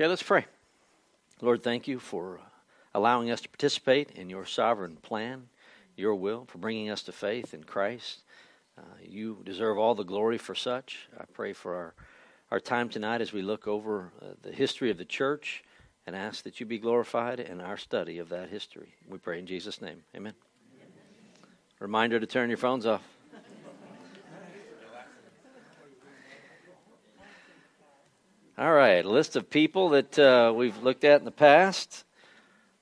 Okay, let's pray. Lord, thank you for allowing us to participate in your sovereign plan, your will, for bringing us to faith in Christ. Uh, you deserve all the glory for such. I pray for our, our time tonight as we look over uh, the history of the church and ask that you be glorified in our study of that history. We pray in Jesus' name. Amen. Reminder to turn your phones off. All right, a list of people that uh, we've looked at in the past.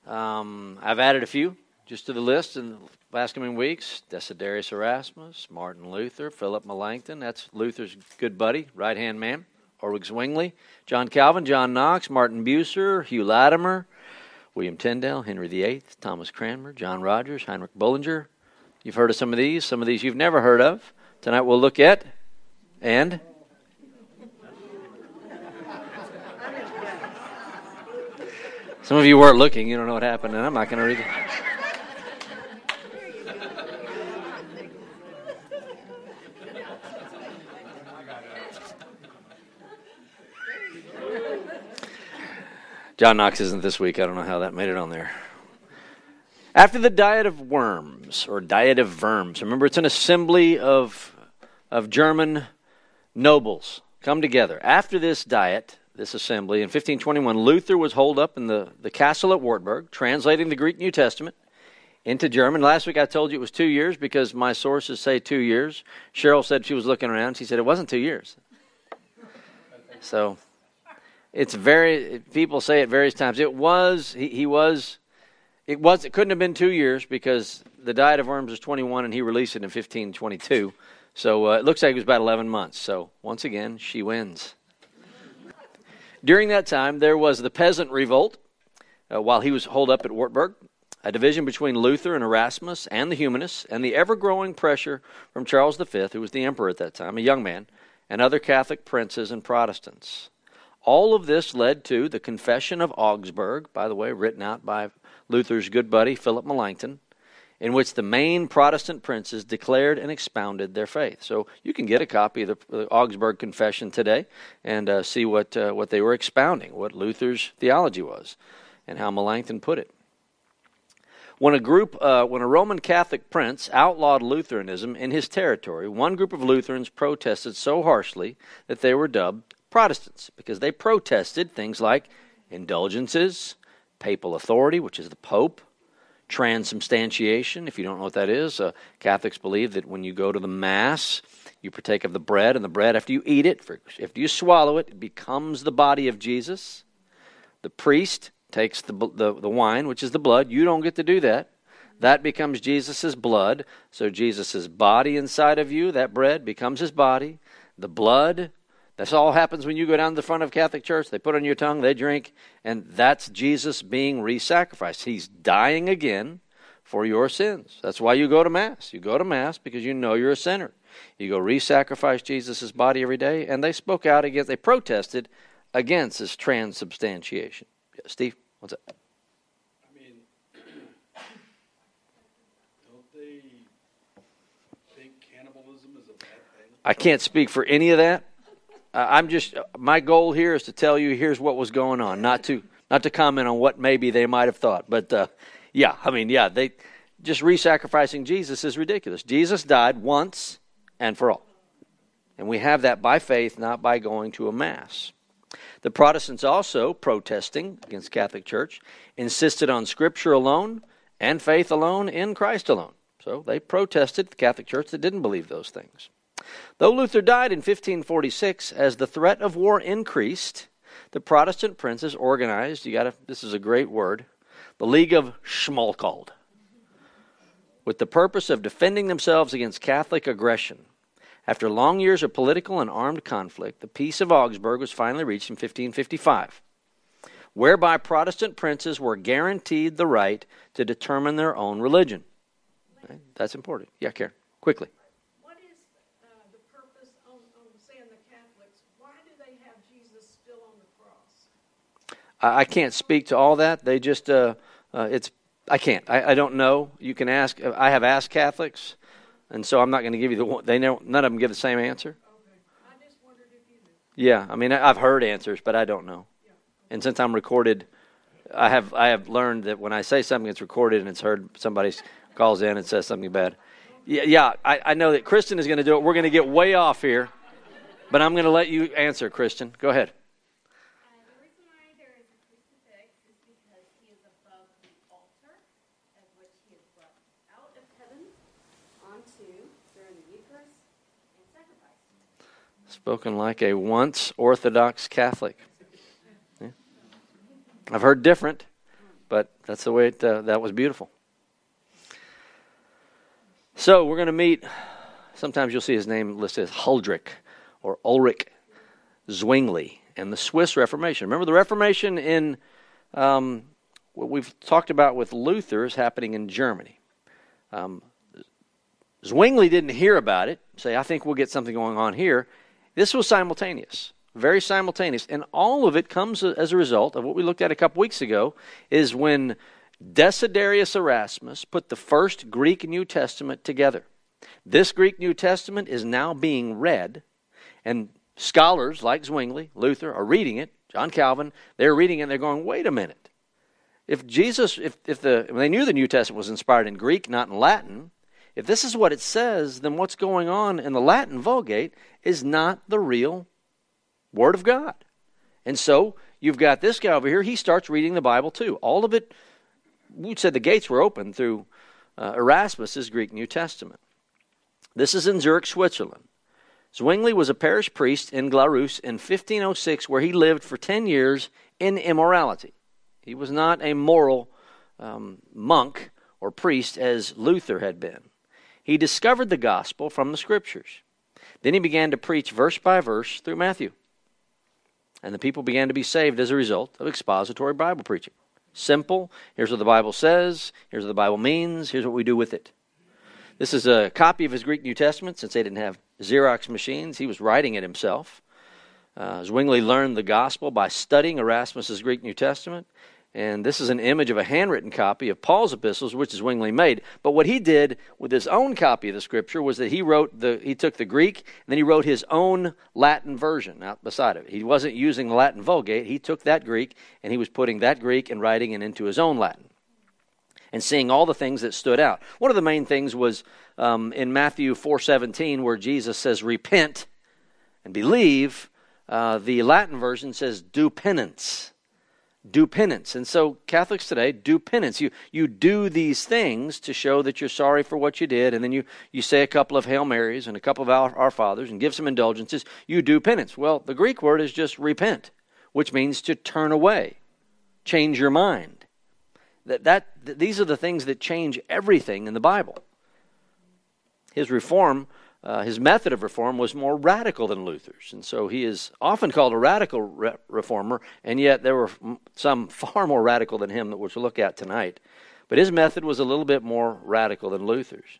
Um, I've added a few just to the list in the last coming weeks. Desiderius Erasmus, Martin Luther, Philip Melanchthon, that's Luther's good buddy, right hand man, Ulrich Zwingli, John Calvin, John Knox, Martin Bucer, Hugh Latimer, William Tyndale, Henry VIII, Thomas Cranmer, John Rogers, Heinrich Bullinger. You've heard of some of these, some of these you've never heard of. Tonight we'll look at and Some of you weren't looking. You don't know what happened, and I'm not going to read it. John Knox isn't this week. I don't know how that made it on there. After the Diet of Worms, or Diet of Worms, remember it's an assembly of, of German nobles come together. After this diet, this assembly. In 1521, Luther was holed up in the, the castle at Wartburg, translating the Greek New Testament into German. Last week I told you it was two years because my sources say two years. Cheryl said she was looking around. She said it wasn't two years. So it's very, people say it various times. It was, he, he was, it was, it couldn't have been two years because the Diet of Worms was 21 and he released it in 1522. So uh, it looks like it was about 11 months. So once again, she wins. During that time, there was the peasant revolt uh, while he was holed up at Wartburg, a division between Luther and Erasmus and the humanists, and the ever growing pressure from Charles V, who was the emperor at that time, a young man, and other Catholic princes and Protestants. All of this led to the Confession of Augsburg, by the way, written out by Luther's good buddy Philip Melanchthon, in which the main Protestant princes declared and expounded their faith. So you can get a copy of the, Augsburg Confession today and uh, see what, uh, what they were expounding, what Luther's theology was, and how Melanchthon put it. When a group, uh, when a Roman Catholic prince outlawed Lutheranism in his territory, one group of Lutherans protested so harshly that they were dubbed Protestants because they protested things like indulgences, papal authority, which is the Pope, transubstantiation. If you don't know what that is, uh, Catholics believe that when you go to the Mass, you partake of the bread, and the bread, after you eat it, after you swallow it, it becomes the body of Jesus. The priest takes the, the, the wine, which is the blood. You don't get to do that. That becomes Jesus' blood. So Jesus' body inside of you, that bread, becomes his body. The blood this all happens when you go down to the front of Catholic Church. They put on your tongue, they drink, and that's Jesus being re sacrificed. He's dying again for your sins. That's why you go to Mass. You go to Mass because you know you're a sinner. You go re sacrifice Jesus' body every day, and they spoke out against, they protested against this transubstantiation. Yeah, Steve, what's up? I mean, don't they think cannibalism is a bad thing? I can't speak for any of that. I'm just my goal here is to tell you here's what was going on, not to not to comment on what maybe they might have thought. But uh, yeah, I mean, yeah, they just re-sacrificing Jesus is ridiculous. Jesus died once and for all, and we have that by faith, not by going to a mass. The Protestants also protesting against Catholic Church insisted on Scripture alone and faith alone in Christ alone. So they protested the Catholic Church that didn't believe those things. Though Luther died in 1546, as the threat of war increased, the Protestant princes organized, you got this is a great word, the League of Schmalkald, with the purpose of defending themselves against Catholic aggression. After long years of political and armed conflict, the Peace of Augsburg was finally reached in 1555, whereby Protestant princes were guaranteed the right to determine their own religion. That's important. Yeah, Karen, quickly. I, I can't speak to all that. They just, uh, uh, it's, I can't. I, I don't know. You can ask. I have asked Catholics, and so I'm not going to give you the one. They know none of them give the same answer. Okay. I just wondered if you knew. Yeah, I mean, I've heard answers, but I don't know. Yeah. And since I'm recorded, I have I have learned that when I say something, it's recorded and it's heard. Somebody calls in and says something bad. Yeah, yeah I, I know that Kristen is going to do it. We're going to get way off here, but I'm going to let you answer, Kristen. Go ahead. Spoken like a once Orthodox Catholic. Yeah. I've heard different, but that's the way it, uh, that was beautiful. So we're going to meet. Sometimes you'll see his name listed as Huldrych or Ulrich Zwingli and the Swiss Reformation. Remember the Reformation in um, what we've talked about with Luther is happening in Germany. Um, Zwingli didn't hear about it. Say, I think we'll get something going on here. This was simultaneous, very simultaneous, and all of it comes as a result of what we looked at a couple weeks ago. Is when Desiderius Erasmus put the first Greek New Testament together. This Greek New Testament is now being read, and scholars like Zwingli, Luther, are reading it. John Calvin, they're reading it and they're going, wait a minute. If Jesus, if, if the, they knew the New Testament was inspired in Greek, not in Latin, if this is what it says, then what's going on in the Latin Vulgate is not the real Word of God. And so you've got this guy over here, he starts reading the Bible too. All of it we said the gates were open through uh, Erasmus's Greek New Testament. This is in Zurich, Switzerland. Zwingli was a parish priest in Glarus in 1506, where he lived for 10 years in immorality. He was not a moral um, monk or priest as Luther had been. He discovered the gospel from the scriptures. Then he began to preach verse by verse through Matthew. And the people began to be saved as a result of expository Bible preaching. Simple. Here's what the Bible says. Here's what the Bible means. Here's what we do with it. This is a copy of his Greek New Testament since they didn't have Xerox machines. He was writing it himself. Uh, Zwingli learned the gospel by studying Erasmus's Greek New Testament. And this is an image of a handwritten copy of Paul's epistles, which Zwingli made. But what he did with his own copy of the scripture was that he wrote the he took the Greek and then he wrote his own Latin version out beside of it. He wasn't using the Latin Vulgate. He took that Greek and he was putting that Greek and writing it into his own Latin. And seeing all the things that stood out. One of the main things was um, in Matthew four seventeen, where Jesus says, "Repent and believe." Uh, the Latin version says, "Do penance." Do penance. And so Catholics today do penance. You, you do these things to show that you're sorry for what you did, and then you, you say a couple of Hail Marys and a couple of Our, Our Fathers and give some indulgences. You do penance. Well, the Greek word is just repent, which means to turn away, change your mind. That, that, these are the things that change everything in the Bible. His reform uh, his method of reform was more radical than Luther's. And so he is often called a radical re- reformer, and yet there were some far more radical than him that we'll look at tonight. But his method was a little bit more radical than Luther's.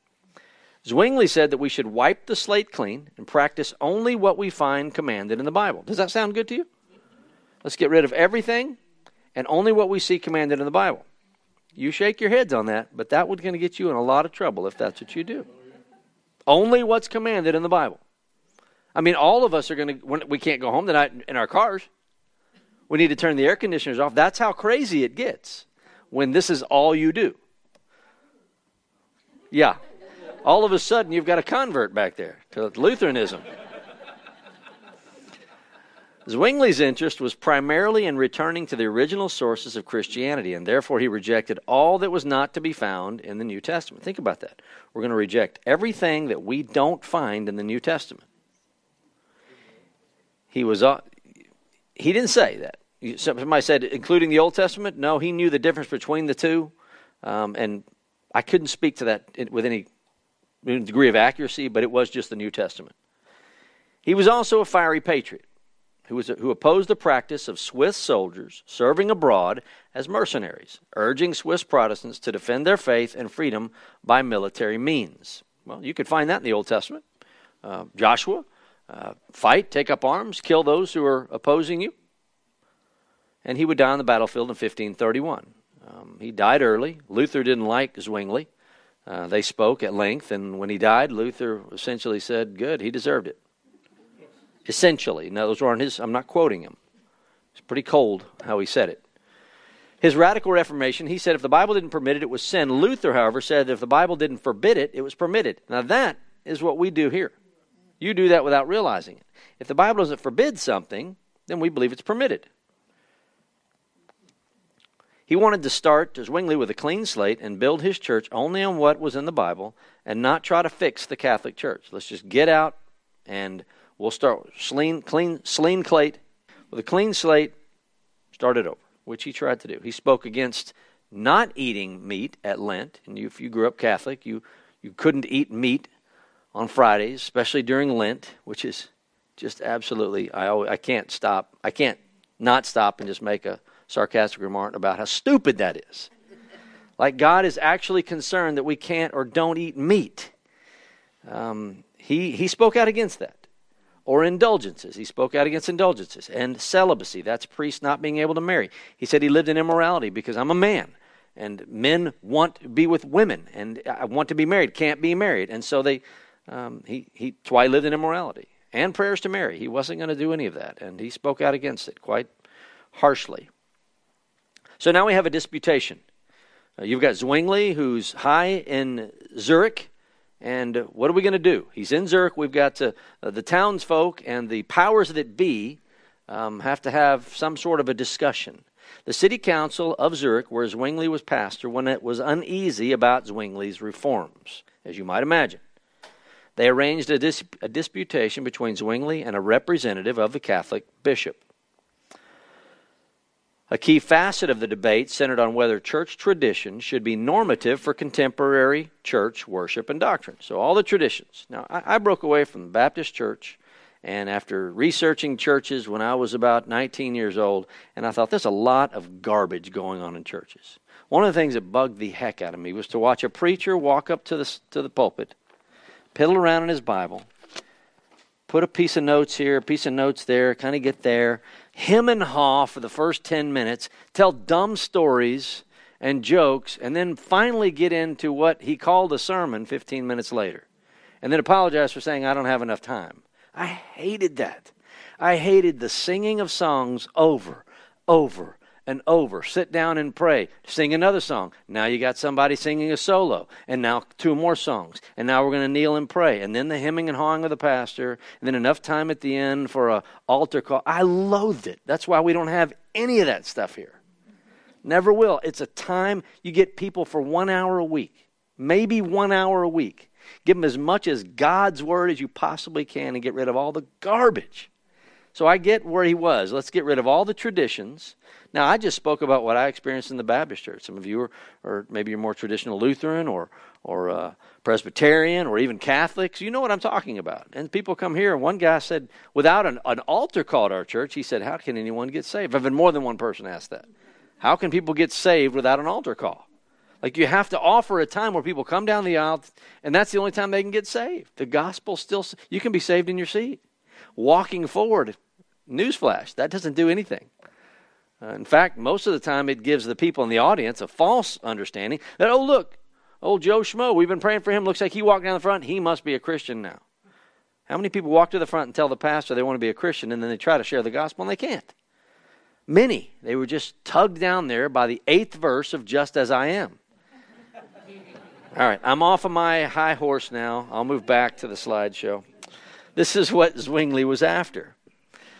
Zwingli said that we should wipe the slate clean and practice only what we find commanded in the Bible. Does that sound good to you? Let's get rid of everything and only what we see commanded in the Bible. You shake your heads on that, but that would going to get you in a lot of trouble if that's what you do. Only what's commanded in the Bible. I mean, all of us are going to, we can't go home tonight in our cars. We need to turn the air conditioners off. That's how crazy it gets when this is all you do. Yeah. All of a sudden, you've got a convert back there to Lutheranism. Zwingli's interest was primarily in returning to the original sources of Christianity, and therefore he rejected all that was not to be found in the New Testament. Think about that. We're going to reject everything that we don't find in the New Testament. He was uh, he didn't say that. Somebody said, including the Old Testament. No, he knew the difference between the two, um, and I couldn't speak to that with any degree of accuracy. But it was just the New Testament. He was also a fiery patriot who, was, who opposed the practice of Swiss soldiers serving abroad as mercenaries, urging Swiss Protestants to defend their faith and freedom by military means. Well, you could find that in the Old Testament. Uh, Joshua, uh, fight, take up arms, kill those who are opposing you. And he would die on the battlefield in 1531. Um, he died early. Luther didn't like Zwingli. Uh, they spoke at length, and when he died, Luther essentially said, Good, he deserved it essentially. Now, those aren't his, I'm not quoting him. It's pretty cold how he said it. His radical reformation, he said if the Bible didn't permit it, it was sin. Luther, however, said if the Bible didn't forbid it, it was permitted. Now that is what we do here. You do that without realizing it. If the Bible doesn't forbid something, then we believe it's permitted. He wanted to start as Zwingli with a clean slate and build his church only on what was in the Bible and not try to fix the Catholic Church. Let's just get out and we'll start clean, clean, clean slate with a clean slate. Start it over which he tried to do. He spoke against not eating meat at Lent. And you, if you grew up Catholic, you, you couldn't eat meat on Fridays, especially during Lent, which is just absolutely, I, always, I can't stop. I can't not stop and just make a sarcastic remark about how stupid that is. Like God is actually concerned that we can't or don't eat meat. Um, he, he spoke out against that or indulgences. He spoke out against indulgences and celibacy. That's priests not being able to marry. He said he lived in immorality because I'm a man and men want to be with women and I want to be married, can't be married. And so they, um, he, he, that's why he lived in immorality and prayers to Mary. He wasn't going to do any of that. And he spoke out against it quite harshly. So now we have a disputation. Uh, you've got Zwingli, who's high in Zurich, and what are we going to do? He's in Zurich. We've got to, uh, the townsfolk and the powers that be um, have to have some sort of a discussion. The city council of Zurich, where Zwingli was pastor, when it was uneasy about Zwingli's reforms, as you might imagine. They arranged a, dis- a disputation between Zwingli and a representative of the Catholic bishop. A key facet of the debate centered on whether church tradition should be normative for contemporary church worship and doctrine. So, all the traditions. Now, I, I, broke away from the Baptist church, and after researching churches when I was about 19 years old, and I thought there's a lot of garbage going on in churches. One of the things that bugged the heck out of me was to watch a preacher walk up to the, to the pulpit, piddle around in his Bible, put a piece of notes here, a piece of notes there, kind of get there, him and haw for the first 10 minutes, tell dumb stories and jokes, and then finally get into what he called a sermon 15 minutes later. And then apologize for saying, I don't have enough time. I hated that. I hated the singing of songs over, over, and over. Sit down and pray. Sing another song. Now you got somebody singing a solo. And now two more songs. And now we're going to kneel and pray. And then the hemming and hawing of the pastor. And then enough time at the end for a altar call. I loathed it. That's why we don't have any of that stuff here. Never will. It's a time you get people for one hour a week, maybe one hour a week. Give them as much as God's word as you possibly can and get rid of all the garbage. So I get where he was. Let's get rid of all the traditions now, I just spoke about what I experienced in the Baptist church. Some of you are, or maybe you're more traditional Lutheran or, or uh, Presbyterian or even Catholics. You know what I'm talking about. And people come here, and one guy said, without an, an altar call at our church, he said, How can anyone get saved? I've had more than one person ask that. How can people get saved without an altar call? Like you have to offer a time where people come down the aisle, and that's the only time they can get saved. The gospel still, you can be saved in your seat. Walking forward, newsflash, that doesn't do anything. Uh, in fact, most of the time it gives the people in the audience a false understanding that, oh, look, old Joe Schmo, we've been praying for him. Looks like he walked down the front. He must be a Christian now. How many people walk to the front and tell the pastor they want to be a Christian and then they try to share the gospel and they can't? Many. They were just tugged down there by the eighth verse of Just As I Am. All right, I'm off of my high horse now. I'll move back to the slideshow. This is what Zwingli was after.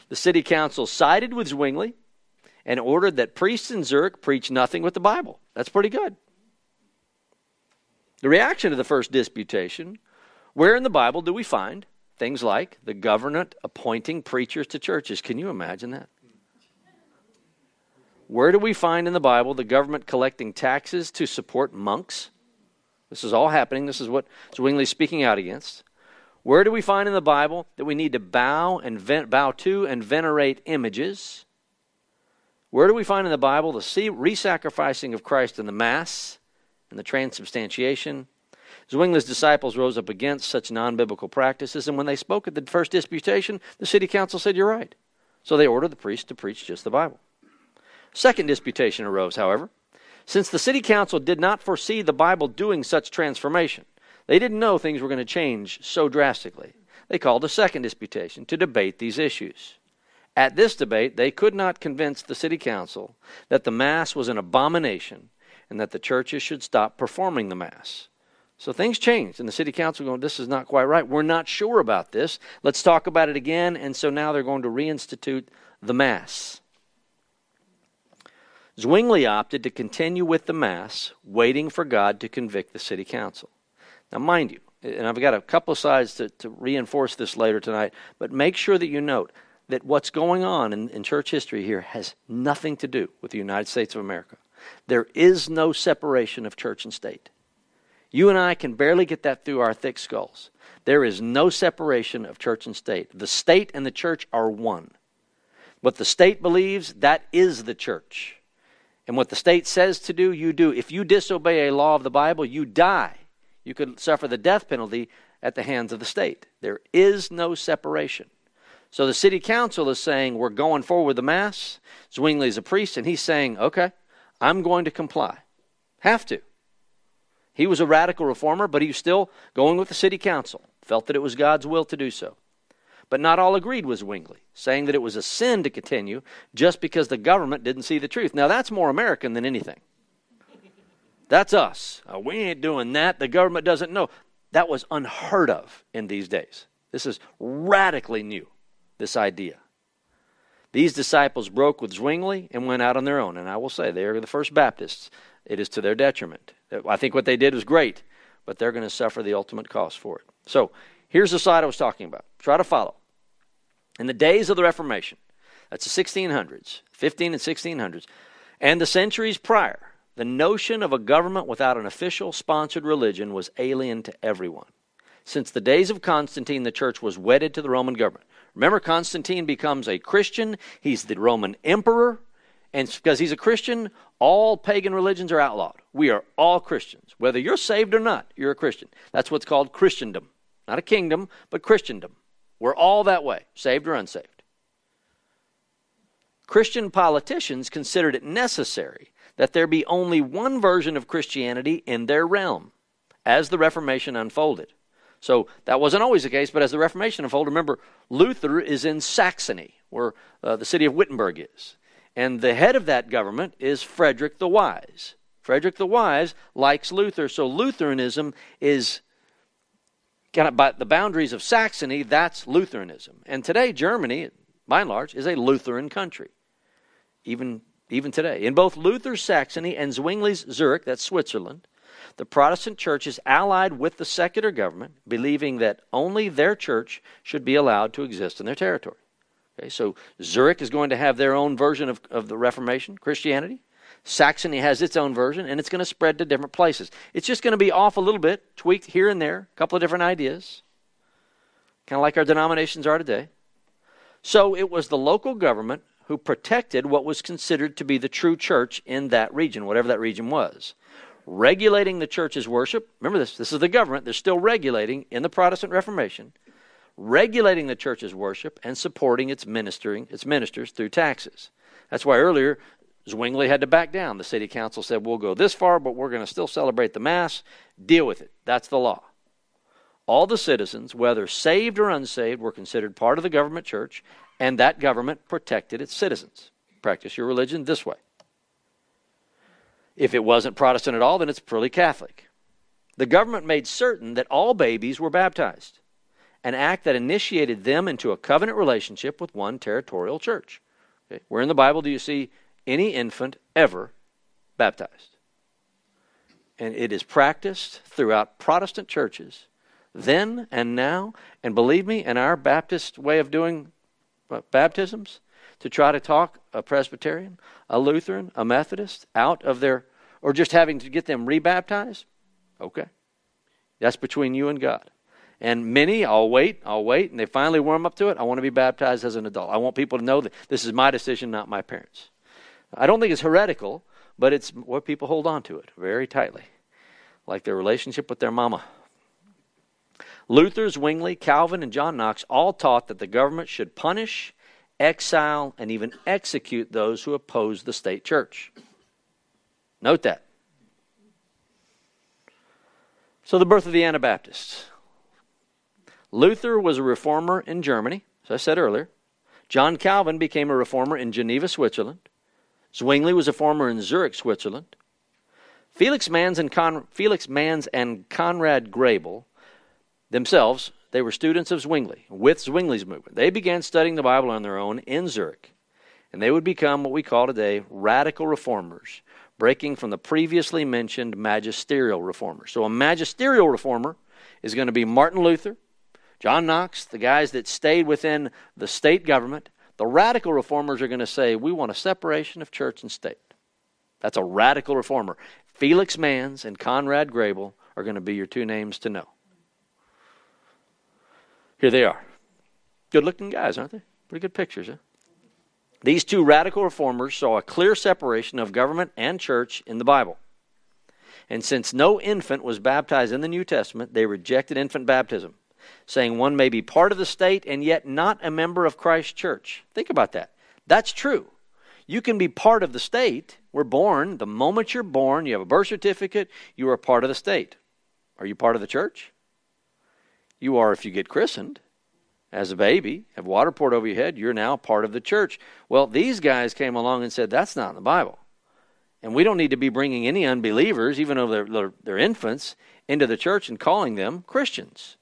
The city council sided with Zwingli and ordered that priests in Zurich preach nothing but the Bible. That's pretty good. The reaction to the first disputation where in the Bible do we find things like the government appointing preachers to churches? Can you imagine that? Where do we find in the Bible the government collecting taxes to support monks? This is all happening. This is what Zwingli Zwingli's speaking out against. Where do we find in the Bible that we need to bow and ven- bow to and venerate images? Where do we find in the Bible the re-sacrificing of Christ in the Mass and the transubstantiation? Zwingli's disciples rose up against such non-biblical practices, and when they spoke at the first disputation, the city council said, "You're right." So they ordered the priest to preach just the Bible. Second disputation arose, however, since the city council did not foresee the Bible doing such transformation. They didn't know things were going to change so drastically. They called a second disputation to debate these issues. At this debate, they could not convince the city council that the Mass was an abomination and that the churches should stop performing the Mass. So things changed, and the city council going, This is not quite right. We're not sure about this. Let's talk about it again. And so now they're going to reinstitute the Mass. Zwingli opted to continue with the Mass, waiting for God to convict the city council. Now, mind you, and I've got a couple of slides to, to reinforce this later tonight, but make sure that you note that what's going on in, in church history here has nothing to do with the United States of America. There is no separation of church and state. You and I can barely get that through our thick skulls. There is no separation of church and state. The state and the church are one. What the state believes, that is the church. And what the state says to do, you do. If you disobey a law of the Bible, you die. You could suffer the death penalty at the hands of the state. There is no separation. So the city council is saying, We're going forward with the Mass. Zwingli Zwingli's a priest, and he's saying, Okay, I'm going to comply. Have to. He was a radical reformer, but he was still going with the city council, felt that it was God's will to do so. But not all agreed with Zwingli, saying that it was a sin to continue just because the government didn't see the truth. Now, that's more American than anything. That's us. Uh, we ain't doing that. The government doesn't know. That was unheard of in these days. This is radically new, this idea. These disciples broke with Zwingli and went out on their own. And I will say, they are the first Baptists. It is to their detriment. I think what they did was great, but they're going to suffer the ultimate cost for it. So here's the slide I was talking about. Try to follow. In the days of the Reformation, that's the 1600s, 15 and 1600s, and the centuries prior, the notion of a government without an official sponsored religion was alien to everyone. Since the days of Constantine, the church was wedded to the Roman government. Remember, Constantine becomes a Christian, he's the Roman emperor, and because he's a Christian, all pagan religions are outlawed. We are all Christians. Whether you're saved or not, you're a Christian. That's what's called Christendom. Not a kingdom, but Christendom. We're all that way, saved or unsaved. Christian politicians considered it necessary that there be only one version of Christianity in their realm as the Reformation unfolded. So that wasn't always the case, but as the Reformation unfolded, remember, Luther is in Saxony, where uh, the city of Wittenberg is. And the head of that government is Frederick the Wise. Frederick the Wise likes Luther, so Lutheranism is kind of by the boundaries of Saxony, that's Lutheranism. And today, Germany, by and large, is a Lutheran country, even, even today. In both Luther's Saxony and Zwingli's Zurich, that's Switzerland, the Protestant church is allied with the secular government, believing that only their church should be allowed to exist in their territory. Okay, so Zurich is going to have their own version of, of the Reformation, Christianity. Saxony has its own version, and it's going to spread to different places. It's just going to be off a little bit, tweaked here and there, a couple of different ideas, kind of like our denominations are today. So it was the local government who protected what was considered to be the true church in that region, whatever that region was. Regulating the church's worship. Remember this, this is the government. They're still regulating in the Protestant Reformation regulating the church's worship and supporting its ministering its ministers through taxes. That's why earlier Zwingli had to back down. The city council said, "We'll go this far, but we're going to still celebrate the mass. Deal with it. That's the law." All the citizens, whether saved or unsaved, were considered part of the government church, and that government protected its citizens. Practice your religion this way. If it wasn't Protestant at all, then it's purely Catholic. The government made certain that all babies were baptized an act that initiated them into a covenant relationship with one territorial church. Okay? Where in the Bible do you see any infant ever baptized? And it is practiced throughout Protestant churches then and now. And believe me, in our Baptist way of doing baptisms, to try to talk a Presbyterian, a Lutheran, a Methodist out of their, or just having to get them rebaptized, okay. That's between you and God. And many, I'll wait, I'll wait, and they finally warm up to it. I want to be baptized as an adult. I want people to know that this is my decision, not my parents. I don't think it's heretical, but it's what people hold on to it very tightly, like their relationship with their mama. Luther, Zwingli, Calvin, and John Knox all taught that the government should punish, exile, and even execute those who oppose the state church. Note that. So, the birth of the Anabaptists. Luther was a reformer in Germany, as I said earlier. John Calvin became a reformer in Geneva, Switzerland. Zwingli was a reformer in Zurich, Switzerland. Felix Manz and, Con- Felix Manz and Conrad Grebel themselves, they were students of Zwingli, with Zwingli's movement. They began studying the Bible on their own in Zurich, and they would become what we call today radical reformers, breaking from the previously mentioned magisterial reformers. So a magisterial reformer is going to be Martin Luther, John Knox, the guys that stayed within the state government. The radical reformers are going to say, we want a separation of church and state. That's a radical reformer. Felix Manz and Conrad Grebel are going to be your two names to know. Here they are. Good looking guys, aren't they? Pretty good pictures, huh? These two radical reformers saw a clear separation of government and church in the Bible. And since no infant was baptized in the New Testament, they rejected infant baptism, saying one may be part of the state and yet not a member of Christ's church. Think about that. That's true. You can be part of the state. We're born, the moment you're born, you have a birth certificate, you are part of the state. Are you part of the church? You are if you get christened as a baby, have water poured over your head, you're now part of the church. Well, these guys came along and said, that's not in the Bible. And we don't need to be bringing any unbelievers, even though they're, they're, they're, infants, into the church and calling them Christians.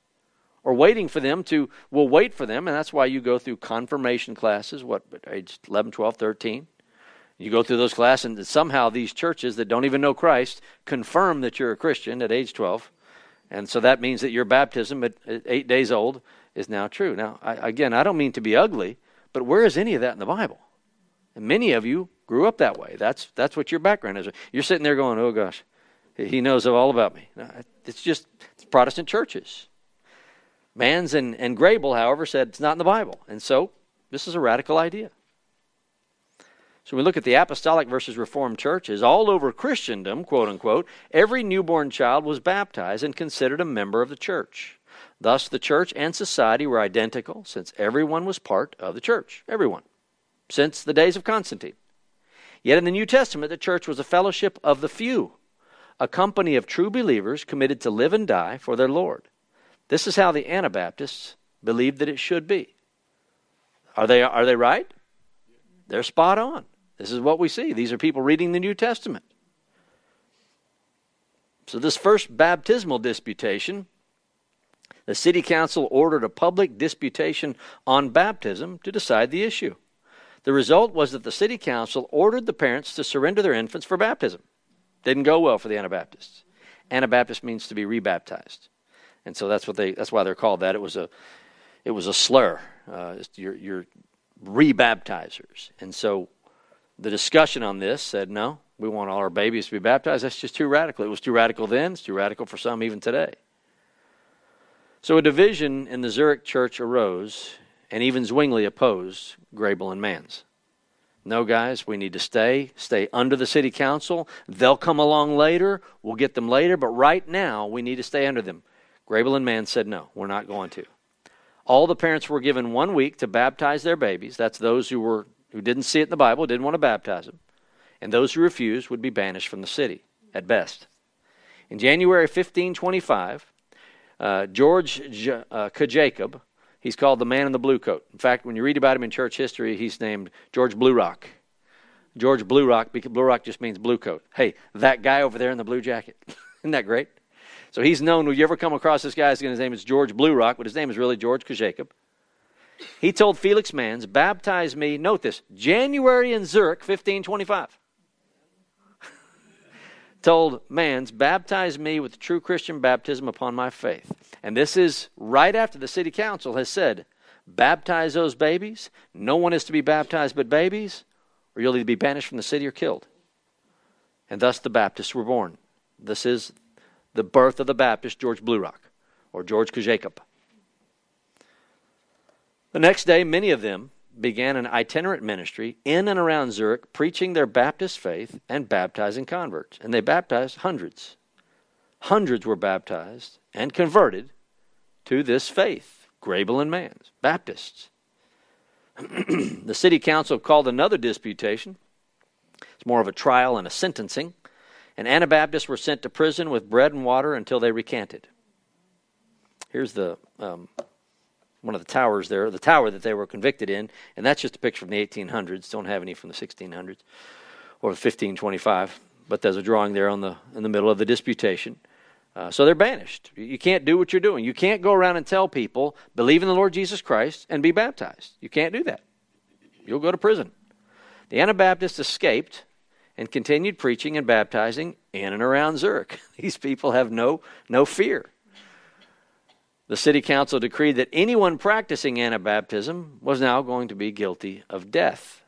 Or waiting for them to, we'll wait for them, and that's why you go through confirmation classes, what, age 11, 12, 13. You go through those classes, and somehow these churches that don't even know Christ confirm that you're a Christian at age 12. And so that means that your baptism at, eight days old is now true. Now, I, again, I don't mean to be ugly, but where is any of that in the Bible? And many of you grew up that way. That's that's what your background is. You're sitting there going, "Oh gosh, he knows all about me." It's just it's Protestant churches. Manz and, and Grebel, however, said it's not in the Bible, and so this is a radical idea. So we look at the apostolic versus reformed churches all over Christendom, quote unquote. Every newborn child was baptized and considered a member of the church. Thus, the church and society were identical, since everyone was part of the church. Everyone since the days of Constantine. Yet in the New Testament, the church was a fellowship of the few, a company of true believers committed to live and die for their Lord. This is how the Anabaptists believed that it should be. Are they, are they right? They're spot on. This is what we see. These are people reading the New Testament. So, this first baptismal disputation, the city council ordered a public disputation on baptism to decide the issue. The result was that the city council ordered the parents to surrender their infants for baptism. Didn't go well for the Anabaptists. Anabaptist means to be rebaptized, and so that's what they. That's why they're called that. It was a, it was a slur. Uh, you're, you're rebaptizers, and so the discussion on this said no. We want all our babies to be baptized. That's just too radical. It was too radical then. It's too radical for some even today. So a division in the Zurich church arose and even Zwingli opposed Grebel and Manz. No, guys, we need to stay, stay under the city council. They'll come along later. We'll get them later, but right now we need to stay under them. Grebel and Manz said, no, we're not going to. All the parents were given one week to baptize their babies. That's those who were who didn't see it in the Bible, didn't want to baptize him, And those who refused would be banished from the city at best. In January 1525, uh, George J- uh, Jacob He's called the man in the blue coat. In fact, when you read about him in church history, he's named George Blue Rock. George Blue Rock, because Blue Rock just means blue coat. Hey, that guy over there in the blue jacket. Isn't that great? So he's known. When you ever come across this guy, his name is George Blue Rock, but his name is really George Jacob. He told Felix Manz, baptize me, note this, January in Zurich, 1525 told Manz, Baptize me with true Christian baptism upon my faith. And this is right after the city council has said, Baptize those babies. No one is to be baptized but babies, or you'll either be banished from the city or killed. And thus the Baptists were born. This is the birth of the Baptist, George Blue Rock, or George Jacob. The next day, many of them began an itinerant ministry in and around Zurich, preaching their Baptist faith and baptizing converts. And they baptized hundreds. Hundreds were baptized and converted to this faith, Grebel and Manz, Baptists. the city council called another disputation. It's more of a trial and a sentencing. And Anabaptists were sent to prison with bread and water until they recanted. Here's the um, one of the towers there, the tower that they were convicted in, and that's just a picture from the 1800s. Don't have any from the 1600s or 1525, but there's a drawing there on the in the middle of the disputation. Uh, so they're banished. You can't do what you're doing. You can't go around and tell people believe in the Lord Jesus Christ and be baptized. You can't do that. You'll go to prison. The Anabaptists escaped and continued preaching and baptizing in and around Zurich. These people have no no fear. The city council decreed that anyone practicing Anabaptism was now going to be guilty of death.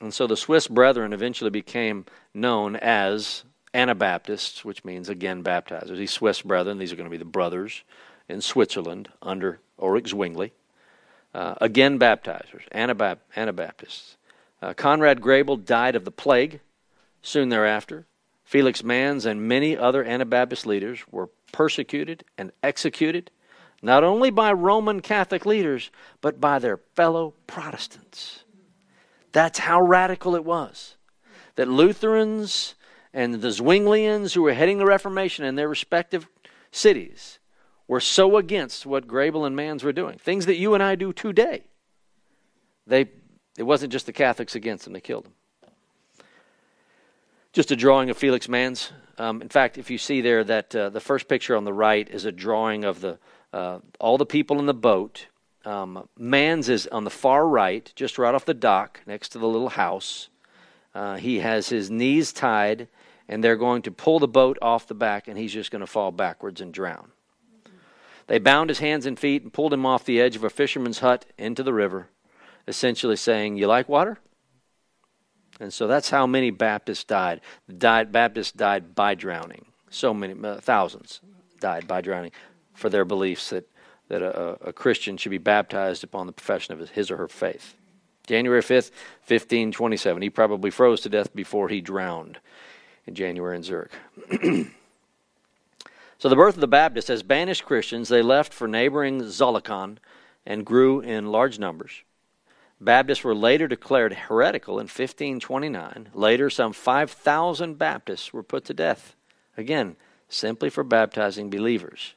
And so the Swiss brethren eventually became known as Anabaptists, which means again baptizers. These Swiss brethren, these are going to be the brothers in Switzerland under Ulrich Zwingli. Uh, again, baptizers, Anabap- Anabaptists. Uh, Conrad Grebel died of the plague soon thereafter. Felix Manz and many other Anabaptist leaders were persecuted and executed, not only by Roman Catholic leaders, but by their fellow Protestants. That's how radical it was. That Lutherans and the Zwinglians who were heading the Reformation in their respective cities were so against what Grebel and Manz were doing, things that you and I do today. They, it wasn't just the Catholics against them, they killed them. Just a drawing of Felix Manz. Um, in fact, if you see there that uh, the first picture on the right is a drawing of the uh, all the people in the boat. Um, Manz is on the far right, just right off the dock next to the little house. Uh, he has his knees tied, and they're going to pull the boat off the back, and he's just going to fall backwards and drown. They bound his hands and feet and pulled him off the edge of a fisherman's hut into the river, essentially saying, You like water? And so that's how many Baptists died. died Baptists died by drowning. So many, uh, thousands died by drowning for their beliefs that, that a, a Christian should be baptized upon the profession of his, or her faith. January 5th, 1527. He probably froze to death before he drowned in January in Zurich. So the birth of the Baptists, as banished Christians, they left for neighboring Zollikon and grew in large numbers. Baptists were later declared heretical in 1529. Later, some 5,000 Baptists were put to death. Again, simply for baptizing believers,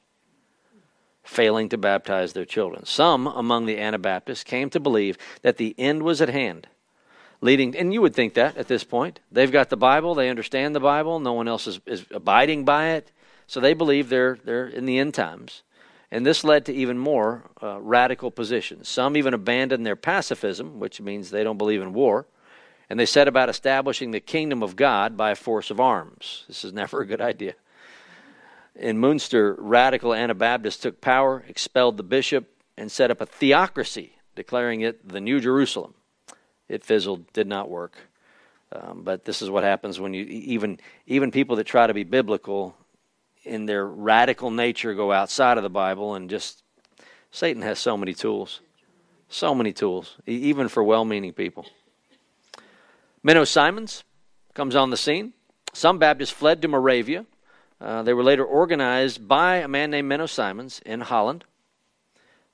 failing to baptize their children. Some among the Anabaptists came to believe that the end was at hand, leading, and you would think that at this point. They've got the Bible, they understand the Bible, no one else is, is abiding by it. So they believe they're, they're in the end times. And this led to even more uh, radical positions. Some even abandoned their pacifism, which means they don't believe in war, and they set about establishing the kingdom of God by a force of arms. This is never a good idea. In Munster, radical Anabaptists took power, expelled the bishop, and set up a theocracy, declaring it the New Jerusalem. It fizzled, did not work. Um, but this is what happens when you even even people that try to be biblical in their radical nature go outside of the Bible and just Satan has so many tools. So many tools, even for well meaning people. Menno Simons comes on the scene. Some Baptists fled to Moravia. Uh, they were later organized by a man named Menno Simons in Holland.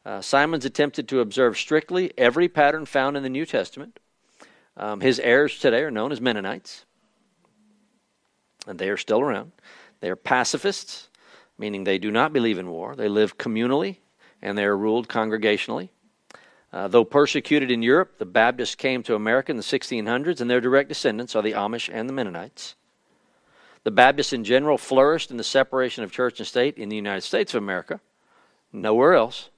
Uh, Simons attempted to observe strictly every pattern found in the New Testament. Um, his heirs today are known as Mennonites, and they are still around. They are pacifists, meaning they do not believe in war. They live communally and they are ruled congregationally. Uh, though persecuted in Europe, the Baptists came to America in the 1600s, and their direct descendants are the Amish and the Mennonites. The Baptists in general flourished in the separation of church and state in the United States of America, nowhere else.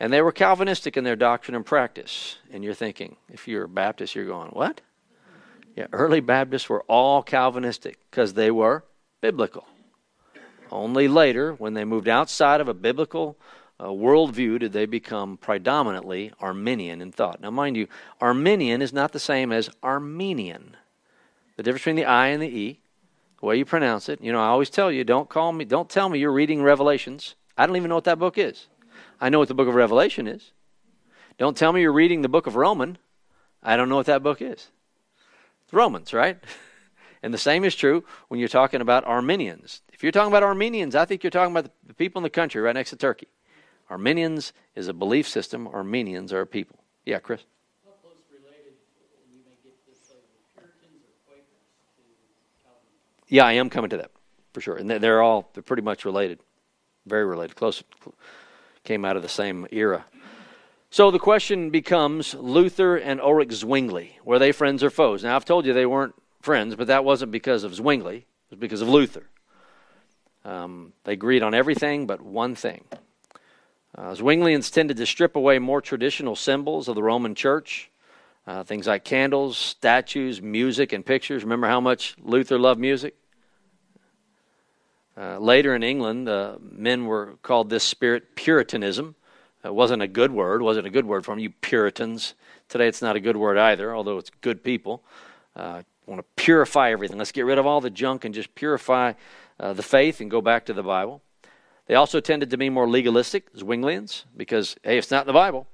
And they were Calvinistic in their doctrine and practice. And you're thinking, if you're a Baptist, you're going, what? Yeah, early Baptists were all Calvinistic because they were biblical. Only later, when they moved outside of a biblical uh, worldview, did they become predominantly Arminian in thought. Now, mind you, Arminian is not the same as Armenian. The difference between the I and the E, the way you pronounce it. You know, I always tell you, don't call me, don't tell me you're reading Revelations. I don't even know what that book is. I know what the book of Revelation is. Don't tell me you're reading the book of Roman. I don't know what that book is. It's Romans, right? And the same is true when you're talking about Armenians. If you're talking about Armenians, I think you're talking about the people in the country right next to Turkey. Arminians is a belief system, Armenians are a people. Yeah, Chris? Yeah, I am coming to that for sure. And they're all they're pretty much related. very related, close, came out of the same era. So the question becomes Luther and Ulrich Zwingli. Were they friends or foes? Now, I've told you they weren't friends, but that wasn't because of Zwingli, it was because of Luther. Um, they agreed on everything but one thing. Uh, Zwinglians tended to strip away more traditional symbols of the Roman Church, uh, things like candles, statues, music, and pictures. Remember how much Luther loved music? Uh, later in England, uh, men were called this spirit Puritanism. It wasn't a good word, wasn't a good word for them, you Puritans. Today it's not a good word either, although it's good people. Uh, want to purify everything. Let's get rid of all the junk and just purify uh, the faith and go back to the Bible. They also tended to be more legalistic, Zwinglians, because, hey, it's not the Bible.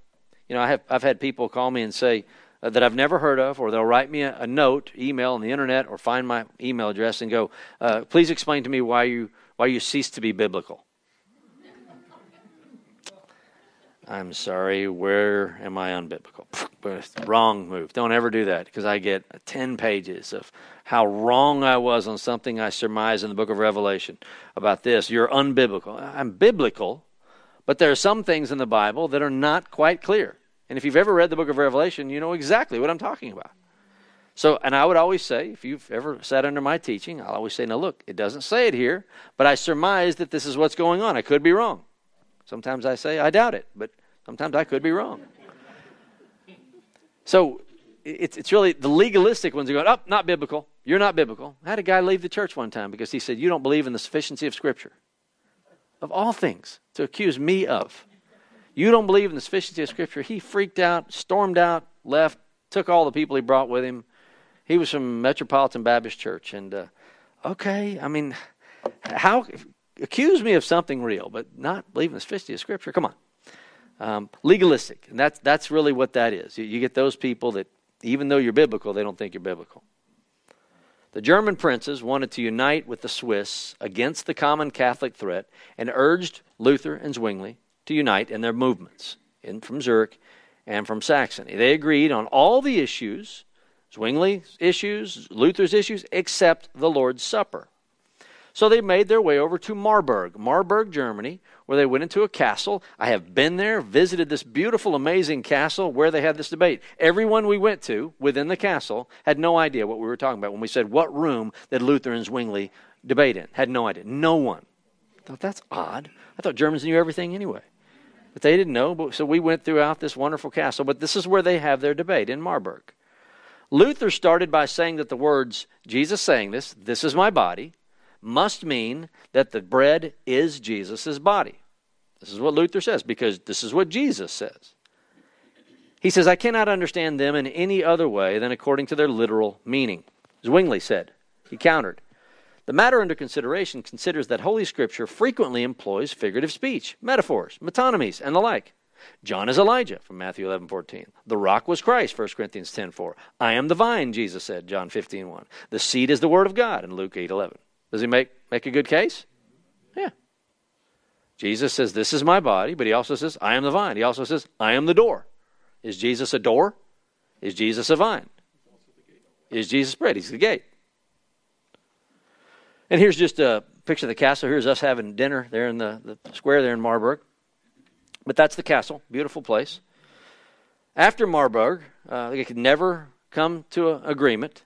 You know, I have, I've had people call me and say uh, that I've never heard of, or they'll write me a, a, note, email on the internet, or find my email address and go, uh, please explain to me why you, why you cease to be biblical. I'm sorry, where am I unbiblical? wrong move. Don't ever do that because I get 10 pages of how wrong I was on something I surmise in the book of Revelation about this. You're unbiblical. I'm biblical, but there are some things in the Bible that are not quite clear. And if you've ever read the book of Revelation, you know exactly what I'm talking about. So, and I would always say, if you've ever sat under my teaching, I'll always say, now look, it doesn't say it here, but I surmise that this is what's going on. I could be wrong. Sometimes I say, I doubt it, but Sometimes I could be wrong. So it's, it's really the legalistic ones are going, oh, not biblical. You're not biblical. I had a guy leave the church one time because he said, You don't believe in the sufficiency of Scripture. Of all things to accuse me of. You don't believe in the sufficiency of Scripture. He freaked out, stormed out, left, took all the people he brought with him. He was from Metropolitan Baptist Church. And, uh, okay, I mean, how, accuse me of something real, but not believing in the sufficiency of Scripture. Come on. Um, legalistic, and that's that's really what that is. You, you get those people that, even though you're biblical, they don't think you're biblical. The German princes wanted to unite with the Swiss against the common Catholic threat and urged Luther and Zwingli to unite in their movements in, from Zurich and from Saxony. They agreed on all the issues, Zwingli's issues, Luther's issues, except the Lord's Supper. So they made their way over to Marburg, Marburg, Germany, where they went into a castle. I have been there, visited this beautiful, amazing castle where they had this debate. Everyone we went to within the castle had no idea what we were talking about when we said, What room did Luther and Zwingli debate in? Had no idea. No one. I thought, That's odd. I thought Germans knew everything anyway. But they didn't know. But, so we went throughout this wonderful castle. But this is where they have their debate in Marburg. Luther started by saying that the words, Jesus saying this, this is my body, must mean that the bread is Jesus' body. This is what Luther says, because this is what Jesus says. He says, I cannot understand them in any other way than according to their literal meaning. Zwingli said, he countered. The matter under consideration considers that Holy Scripture frequently employs figurative speech, metaphors, metonymies, and the like. John is Elijah from Matthew 11, 14. The rock was Christ, 1 Corinthians 10, 4. I am the vine, Jesus said, John 15, 1. The seed is the word of God in Luke 8, 11. Does he make, make a good case? Yeah. Jesus says, This is my body, but he also says, I am the vine. He also says, I am the door. Is Jesus a door? Is Jesus a vine? Is Jesus bread? He's the gate. And here's just a picture of the castle. Here's us having dinner there in the, the square there in Marburg. But that's the castle. Beautiful place. After Marburg, uh, they could never come to an agreement.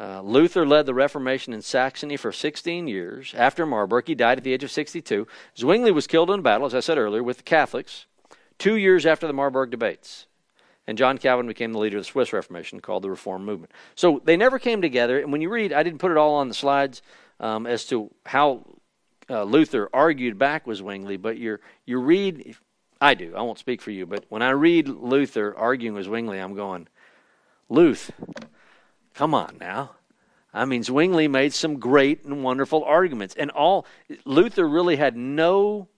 Uh, Luther led the Reformation in Saxony for 16 years. After Marburg, he died at the age of 62. Zwingli was killed in a battle, as I said earlier, with the Catholics two years after the Marburg debates. And John Calvin became the leader of the Swiss Reformation, called the Reform Movement. So they never came together. And when you read, I didn't put it all on the slides um, as to how uh, Luther argued back with Zwingli, but you you read, I do, I won't speak for you, but when I read Luther arguing with Zwingli, I'm going, Luther Come on now. I mean, Zwingli made some great and wonderful arguments, and all Luther really had no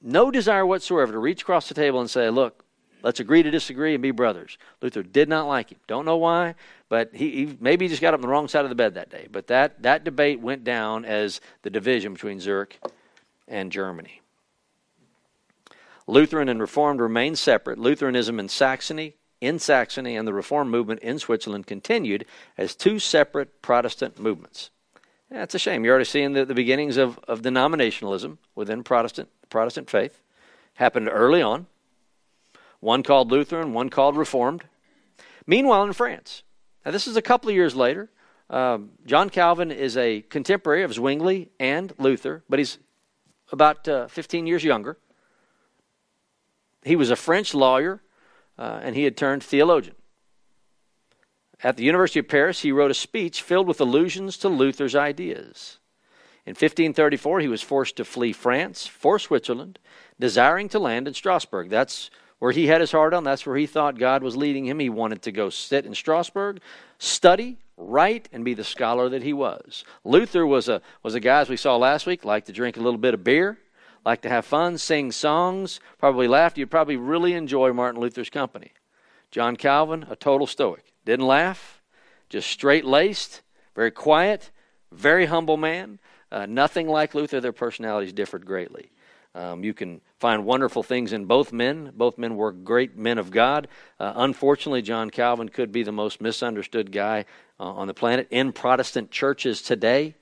no desire whatsoever to reach across the table and say, "Look, let's agree to disagree and be brothers." Luther did not like him. Don't know why, but he, he maybe he just got up on the wrong side of the bed that day. But that that debate went down as the division between Zurich and Germany. Lutheran and Reformed remained separate. Lutheranism in Saxony in Saxony and the Reform movement in Switzerland continued as two separate Protestant movements. That's a shame. You're already seeing the, the beginnings of, of denominationalism within Protestant Protestant faith. Happened early on. One called Lutheran, one called Reformed. Meanwhile, in France, now this is a couple of years later. Um, John Calvin is a contemporary of Zwingli and Luther, but he's about uh, 15 years younger. He was a French lawyer, uh, and he had turned theologian. At the University of Paris, he wrote a speech filled with allusions to Luther's ideas. In 1534, he was forced to flee France for Switzerland, desiring to land in Strasbourg. That's where he had his heart on. That's where he thought God was leading him. He wanted to go sit in Strasbourg, study, write, and be the scholar that he was. Luther was a, was a guy, as we saw last week, liked to drink a little bit of beer, liked to have fun, sing songs, probably laughed. You'd probably really enjoy Martin Luther's company. John Calvin, a total stoic. Didn't laugh, just straight laced, very quiet, very humble man. Uh, nothing like Luther. Their personalities differed greatly. Um, you can find wonderful things in both men. Both men were great men of God. Uh, unfortunately, John Calvin could be the most misunderstood guy uh, on the planet in Protestant churches today.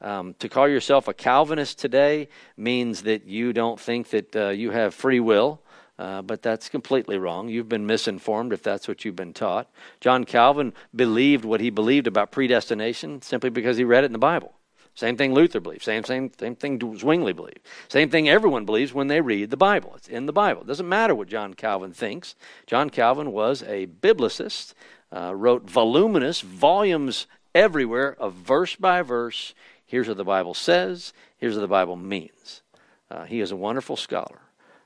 Um, to call yourself a Calvinist today means that you don't think that uh, you have free will. Uh, but that's completely wrong. You've been misinformed if that's what you've been taught. John Calvin believed what he believed about predestination simply because he read it in the Bible. Same thing Luther believed. Same, same, same thing Zwingli believed. Same thing everyone believes when they read the Bible. It's in the Bible. It doesn't matter what John Calvin thinks. John Calvin was a biblicist, uh, wrote voluminous volumes everywhere of verse by verse. Here's what the Bible says. Here's what the Bible means. Uh, he is a wonderful scholar.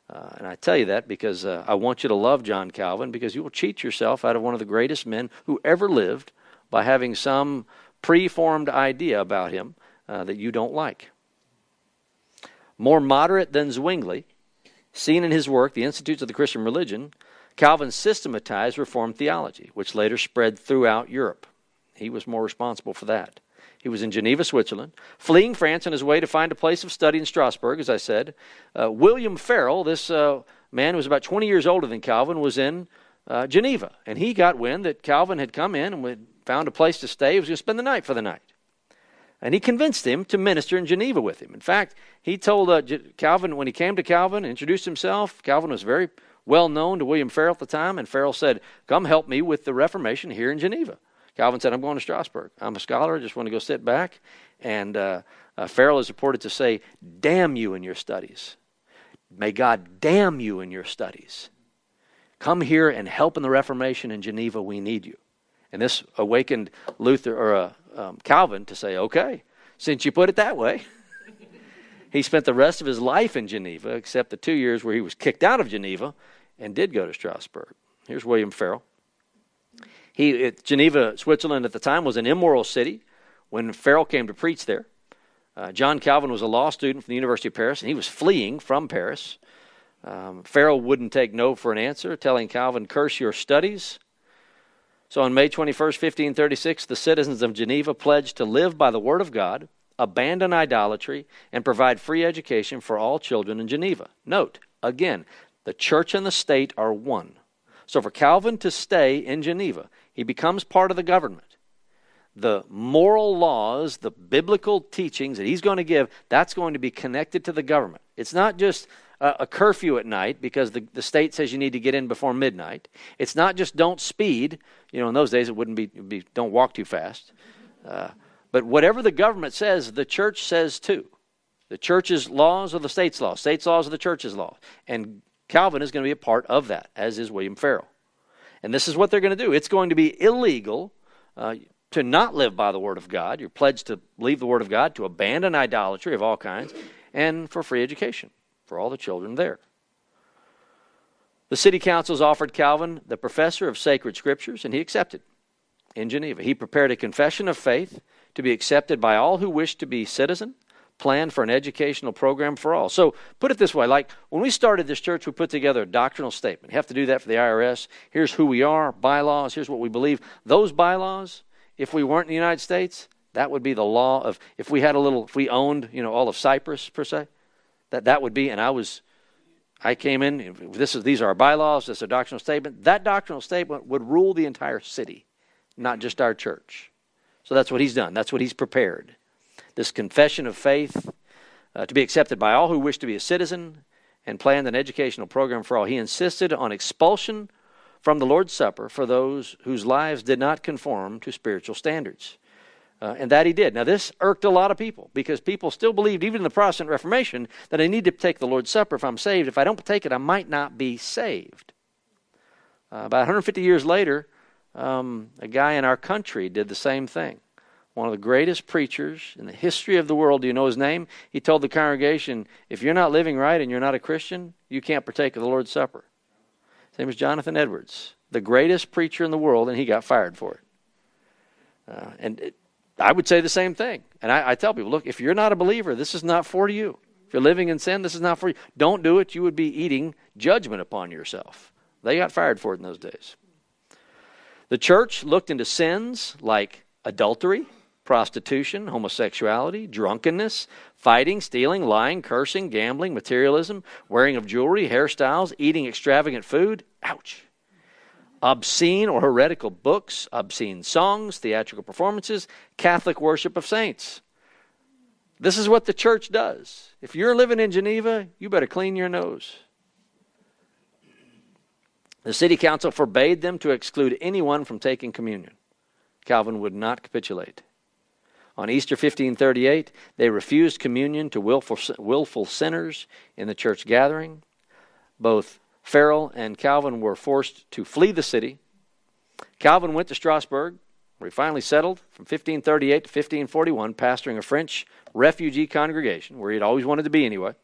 Uh, and I tell you that because uh, I want you to love John Calvin because you will cheat yourself out of one of the greatest men who ever lived by having some preformed idea about him uh, that you don't like. More moderate than Zwingli, seen in his work, The Institutes of the Christian Religion, Calvin systematized Reformed theology, which later spread throughout Europe. He was more responsible for that. He was in Geneva, Switzerland, fleeing France on his way to find a place of study in Strasbourg, as I said. Uh, William Farel, this uh, man who was about 20 years older than Calvin, was in uh, Geneva. And he got wind that Calvin had come in and found a place to stay. He was going to spend the night for the night. And he convinced him to minister in Geneva with him. In fact, he told uh, Calvin, when he came to Calvin, introduced himself. Calvin was very well known to William Farel at the time, and Farel said, Come help me with the Reformation here in Geneva. Calvin said, I'm going to Strasbourg. I'm a scholar. I just want to go sit back. And uh, uh, Farel is reported to say, Damn you in your studies. May God damn you in your studies. Come here and help in the Reformation in Geneva. We need you. And this awakened Luther or uh, um, Calvin to say, Okay, since you put it that way. he spent the rest of his life in Geneva, except the two years where he was kicked out of Geneva and did go to Strasbourg. Here's William Farel. He, Geneva, Switzerland at the time was an immoral city when Farel came to preach there. Uh, John Calvin was a law student from the University of Paris, and he was fleeing from Paris. Um, Farel wouldn't take no for an answer, telling Calvin, Curse your studies. So on May 21st, 1536, the citizens of Geneva pledged to live by the word of God, abandon idolatry, and provide free education for all children in Geneva. Note, again, the church and the state are one. So for Calvin to stay in Geneva, he becomes part of the government. The moral laws, the biblical teachings that he's going to give, that's going to be connected to the government. It's not just a, a curfew at night because the, the state says you need to get in before midnight. It's not just don't speed. You know, in those days it wouldn't be, be don't walk too fast. Uh, but whatever the government says, the church says too. The church's laws are the state's laws. State's laws are the church's laws. And Calvin is going to be a part of that, as is William Farel. And this is what they're going to do it's going to be illegal uh, to not live by the Word of God. You're pledged to leave the Word of God, to abandon idolatry of all kinds, and for free education for all the children there. The city councils offered Calvin the professor of sacred scriptures, and he accepted in Geneva. He prepared a confession of faith to be accepted by all who wished to be citizen plan for an educational program for all. So put it this way like when we started this church, we put together a doctrinal statement. You have to do that for the IRS. Here's who we are, bylaws, here's what we believe. Those bylaws, if we weren't in the United States, that would be the law of if we had a little if we owned, you know, all of Cypress per se, that that would be and I was I came in, this is these are our bylaws, this is a doctrinal statement. That doctrinal statement would rule the entire city, not just our church. So that's what he's done. That's what he's prepared. This confession of faith uh, to be accepted by all who wish to be a citizen and planned an educational program for all. He insisted on expulsion from the Lord's Supper for those whose lives did not conform to spiritual standards. Uh, and that he did. Now, this irked a lot of people because people still believed, even in the Protestant Reformation, that I need to take the Lord's Supper if I'm saved. If I don't take it, I might not be saved. Uh, about 150 years later, um, a guy in our country did the same thing. One of the greatest preachers in the history of the world. Do you know his name? He told the congregation, if you're not living right and you're not a Christian, you can't partake of the Lord's Supper. His name was Jonathan Edwards, the greatest preacher in the world, and he got fired for it. Uh, and it, I would say the same thing. And I, I, tell people, look, if you're not a believer, this is not for you. If you're living in sin, this is not for you. Don't do it. You would be eating judgment upon yourself. They got fired for it in those days. The church looked into sins like adultery, prostitution, homosexuality, drunkenness, fighting, stealing, lying, cursing, gambling, materialism, wearing of jewelry, hairstyles, eating extravagant food. Ouch. Obscene or heretical books, obscene songs, theatrical performances, Catholic worship of saints. This is what the church does. If you're living in Geneva, you better clean your nose. The city council forbade them to exclude anyone from taking communion. Calvin would not capitulate. On Easter 1538, they refused communion to willful, willful sinners in the church gathering. Both Farel and Calvin were forced to flee the city. Calvin went to Strasbourg, where he finally settled from 1538 to 1541, pastoring a French refugee congregation, where he had always wanted to be anyway.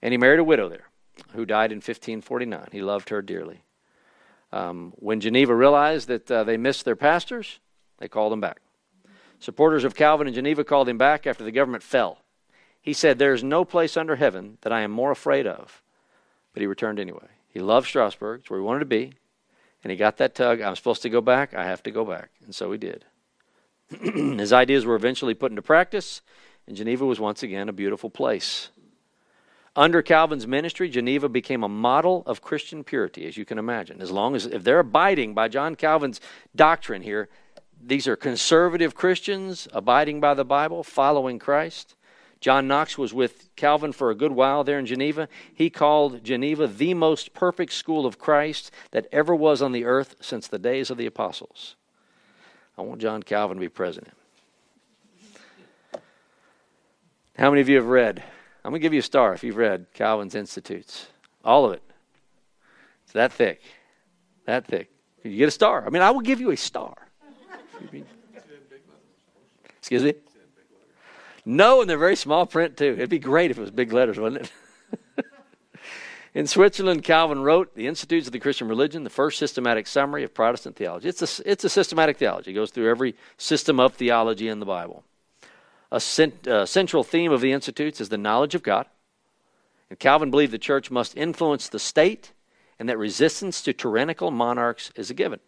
And he married a widow there who died in 1549. He loved her dearly. Um, when Geneva realized that uh, they missed their pastors, they called him back. Supporters of Calvin in Geneva called him back after the government fell. He said, There is no place under heaven that I am more afraid of. But he returned anyway. He loved Strasbourg, it's where he wanted to be. And he got that tug. I'm supposed to go back. I have to go back. And so he did. His ideas were eventually put into practice, and Geneva was once again a beautiful place. Under Calvin's ministry, Geneva became a model of Christian purity, as you can imagine. As long as, if they're abiding by John Calvin's doctrine here, these are conservative Christians abiding by the Bible, following Christ. John Knox was with Calvin for a good while there in Geneva. He called Geneva the most perfect school of Christ that ever was on the earth since the days of the apostles. I want John Calvin to be president. How many of you have read I'm going to give you a star if you've read Calvin's Institutes. All of it. It's that thick. That thick. You get a star. I mean, I will give you a star. Excuse me? No, and they're very small print too. It'd be great if it was big letters, wouldn't it? In Switzerland, Calvin wrote The Institutes of the Christian Religion, the first systematic summary of Protestant theology. It's a, it's a systematic theology. It goes through every system of theology in the Bible. A cent, uh, central theme of the Institutes is the knowledge of God. And Calvin believed the church must influence the state and that resistance to tyrannical monarchs is a given.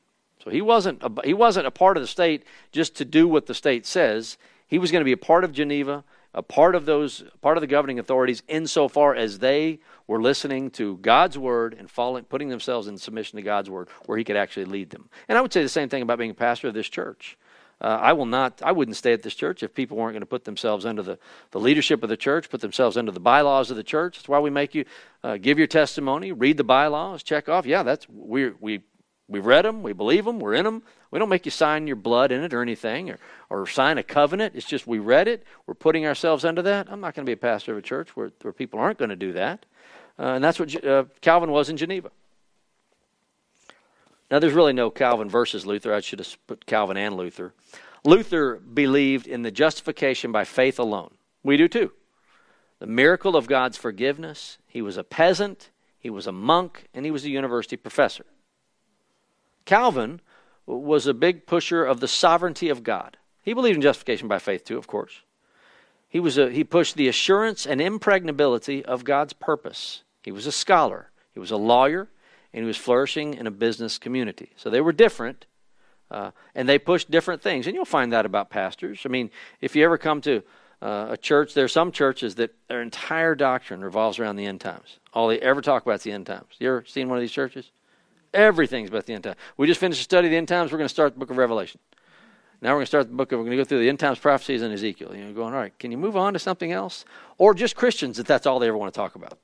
So he wasn't a, he wasn't a part of the state just to do what the state says. He was going to be a part of Geneva, a part of those part of the governing authorities insofar as they were listening to God's word and following, putting themselves in submission to God's word, where He could actually lead them. And I would say the same thing about being a pastor of this church. Uh, I will not. I wouldn't stay at this church if people weren't going to put themselves under the, the leadership of the church, put themselves under the bylaws of the church. That's why we make you uh, give your testimony, read the bylaws, check off. Yeah, that's we we we've read them, we believe them, we're in them. We don't make you sign your blood in it or anything, or or sign a covenant. It's just we read it. We're putting ourselves under that. I'm not going to be a pastor of a church where where people aren't going to do that, uh, and that's what uh, Calvin was in Geneva. Now, there's really no Calvin versus Luther. I should have put Calvin and Luther. Luther believed in the justification by faith alone. We do too. The miracle of God's forgiveness. He was a peasant, he was a monk, and he was a university professor. Calvin was a big pusher of the sovereignty of God. He believed in justification by faith too, of course. He, was a, he pushed the assurance and impregnability of God's purpose. He was a scholar, he was a lawyer, and he was flourishing in a business community. So they were different, uh, and they pushed different things. And you'll find that about pastors. I mean, if you ever come to uh, a church, there are some churches that their entire doctrine revolves around the end times. All they ever talk about is the end times. You ever seen one of these churches? Everything's about the end times. We just finished a study of the end times. We're going to start the book of Revelation. Now we're going to start the book of, we're going to go through the end times prophecies in Ezekiel. You know, going, all right, can you move on to something else? Or just Christians that that's all they ever want to talk about.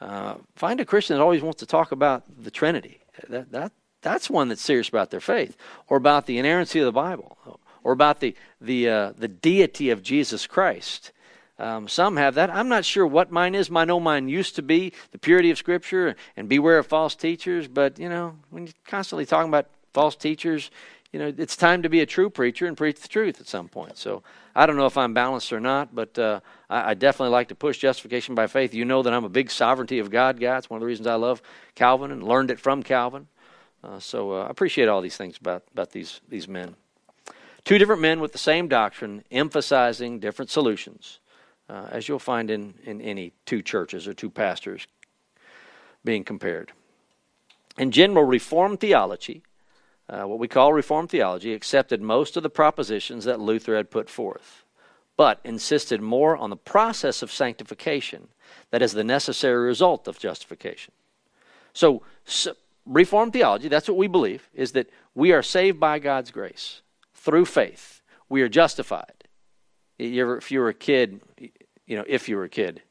Uh, find a Christian that always wants to talk about the Trinity. That, that, that's one that's serious about their faith, or about the inerrancy of the Bible, or about the, the, uh, the deity of Jesus Christ. Um, some have that. I'm not sure what mine is. I know mine used to be the purity of Scripture and beware of false teachers. But, you know, when you're constantly talking about false teachers, you know, it's time to be a true preacher and preach the truth at some point. So I don't know if I'm balanced or not, but uh, I, I, definitely like to push justification by faith. You know that I'm a big sovereignty of God guy. It's one of the reasons I love Calvin and learned it from Calvin. Uh, so uh, I appreciate all these things about, about these, these men. Two different men with the same doctrine, emphasizing different solutions, uh, as you'll find in, in any two churches or two pastors being compared. In general, Reformed theology uh, what we call Reformed theology, accepted most of the propositions that Luther had put forth, but insisted more on the process of sanctification that is the necessary result of justification. So, so Reformed theology, that's what we believe, is that we are saved by God's grace through faith. We are justified. You ever, if you were a kid, you know, if you were a kid,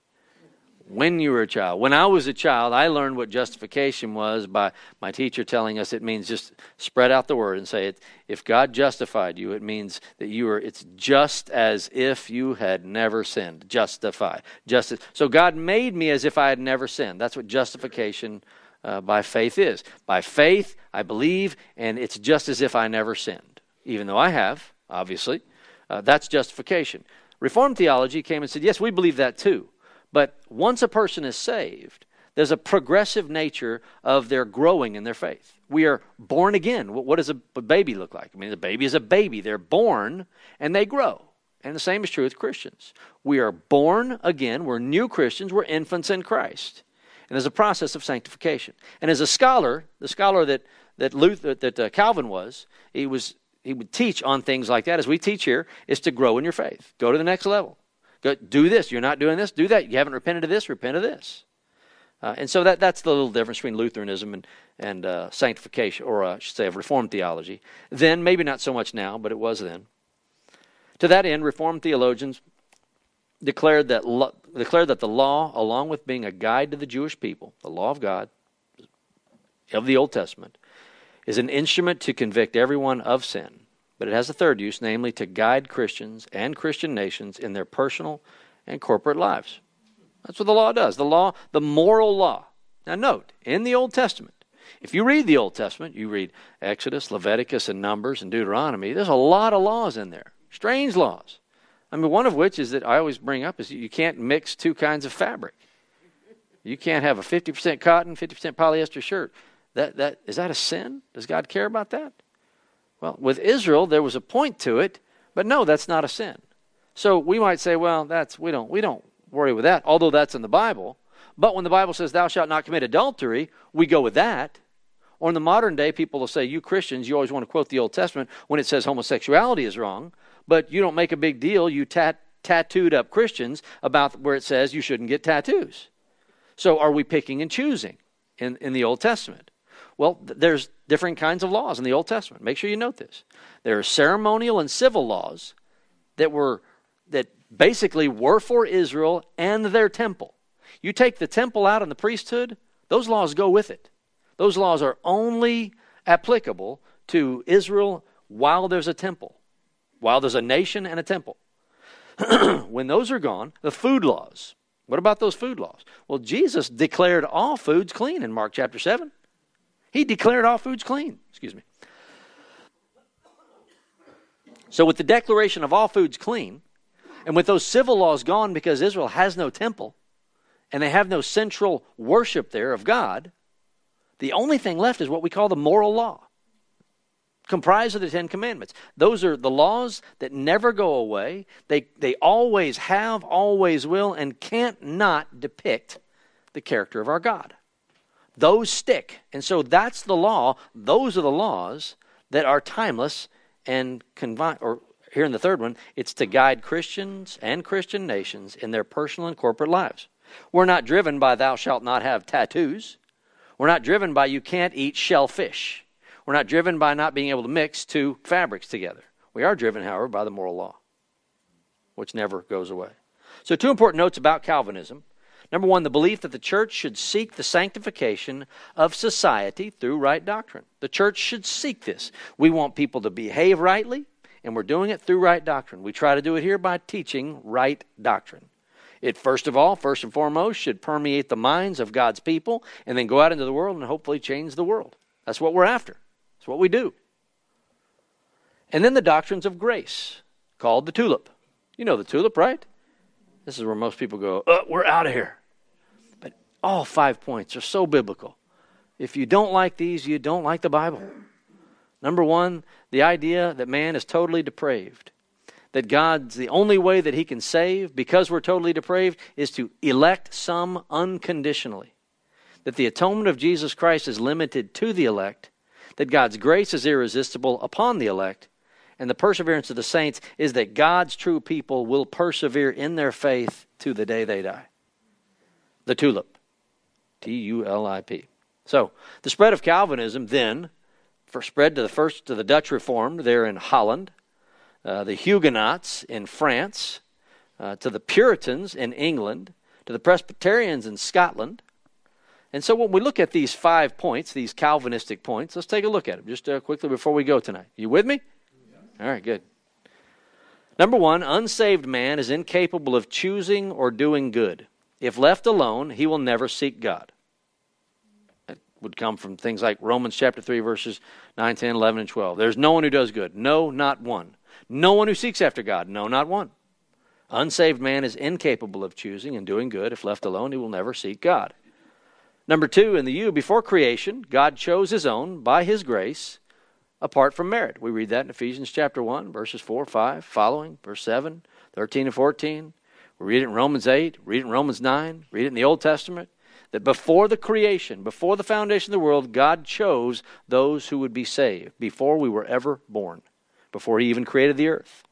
when you were a child. When I was a child, I learned what justification was by my teacher telling us it means just spread out the word and say it. If God justified you, it means that you are. It's just as if you had never sinned. Justify. Justice. So God made me as if I had never sinned. That's what justification uh, by faith is. By faith, I believe, and it's just as if I never sinned, even though I have. Obviously, uh, that's justification. Reformed theology came and said, yes, we believe that too. But once a person is saved, there's a progressive nature of their growing in their faith. We are born again. What does a baby look like? I mean, a baby is a baby. They're born and they grow. And the same is true with Christians. We are born again. We're new Christians. We're infants in Christ. And there's a process of sanctification. And as a scholar, the scholar that, that, Luther, that uh, Calvin was, he was he would teach on things like that, as we teach here, is to grow in your faith. Go to the next level. Go, do this. You're not doing this. Do that. You haven't repented of this. Repent of this. Uh, and so that, that's the little difference between Lutheranism and, and uh, sanctification, or uh, I should say, of Reformed theology. Then, maybe not so much now, but it was then. To that end, Reformed theologians declared that, lo- declared that the law, along with being a guide to the Jewish people, the law of God of the Old Testament, is an instrument to convict everyone of sin but it has a third use, namely to guide Christians and Christian nations in their personal and corporate lives. That's what the law does. The law, the moral law. Now, note, in the Old Testament, if you read the Old Testament, you read Exodus, Leviticus, and Numbers, and Deuteronomy, there's a lot of laws in there. Strange laws. I mean, one of which is that I always bring up is you can't mix two kinds of fabric. You can't have a 50% cotton, 50% polyester shirt. That, that, is that a sin? Does God care about that? Well, with Israel, there was a point to it, but no, that's not a sin. So we might say, well, that's we don't we don't worry with that, although that's in the Bible. But when the Bible says thou shalt not commit adultery, we go with that. Or in the modern day, people will say, you Christians, you always want to quote the Old Testament when it says homosexuality is wrong, but you don't make a big deal, you tat- tattooed up Christians about where it says you shouldn't get tattoos. So are we picking and choosing in, in the Old Testament? Well, there's different kinds of laws in the Old Testament. Make sure you note this. There are ceremonial and civil laws that were that basically were for Israel and their temple. You take the temple out and the priesthood, those laws go with it. Those laws are only applicable to Israel while there's a temple, while there's a nation and a temple. when those are gone, the food laws. What about those food laws? Well, Jesus declared all foods clean in Mark chapter 7. He declared all foods clean. Excuse me. So, with the declaration of all foods clean, and with those civil laws gone because Israel has no temple and they have no central worship there of God, the only thing left is what we call the moral law, comprised of the Ten Commandments. Those are the laws that never go away. They, they always have, always will, and can't not depict the character of our God. Those stick. And so that's the law. Those are the laws that are timeless and or here in the third one, it's to guide Christians and Christian nations in their personal and corporate lives. We're not driven by thou shalt not have tattoos. We're not driven by you can't eat shellfish. We're not driven by not being able to mix two fabrics together. We are driven, however, by the moral law, which never goes away. So, two important notes about Calvinism. Number one, the belief that the church should seek the sanctification of society through right doctrine. The church should seek this. We want people to behave rightly, and we're doing it through right doctrine. We try to do it here by teaching right doctrine. It, first of all, first and foremost, should permeate the minds of God's people and then go out into the world and hopefully change the world. That's what we're after. That's what we do. And then the doctrines of grace, called the tulip. You know the tulip, right? This is where most people go, uh, we're out of here. But all five points are so biblical. If you don't like these, you don't like the Bible. Number one, the idea that man is totally depraved. That God's the only way that he can save, because we're totally depraved, is to elect some unconditionally. That the atonement of Jesus Christ is limited to the elect. That God's grace is irresistible upon the elect. And the perseverance of the saints is that God's true people will persevere in their faith to the day they die. The tulip. T U L I P. So, the spread of Calvinism then spread to the first to the Dutch Reformed there in Holland, uh, the Huguenots in France, uh, to the Puritans in England, to the Presbyterians in Scotland. And so when we look at these five points, these Calvinistic points, let's take a look at them just uh, quickly before we go tonight. You with me? All right, good. Number one, unsaved man is incapable of choosing or doing good. If left alone, he will never seek God That would come from things like Romans chapter 3, verses 9, 10, 11, and 12. There's no one who does good. No, not one. No one who seeks after God. No, not one. Unsaved man is incapable of choosing and doing good. If left alone, he will never seek God. Number two, in the you, before creation, God chose his own by his grace apart from merit. We read that in Ephesians chapter 1, verses 4, 5, following, verse 7, 13, and 14. We read it in Romans 8, read it in Romans 9, read it in the Old Testament that before the creation, before the foundation of the world, God chose those who would be saved before we were ever born, before He even created the earth.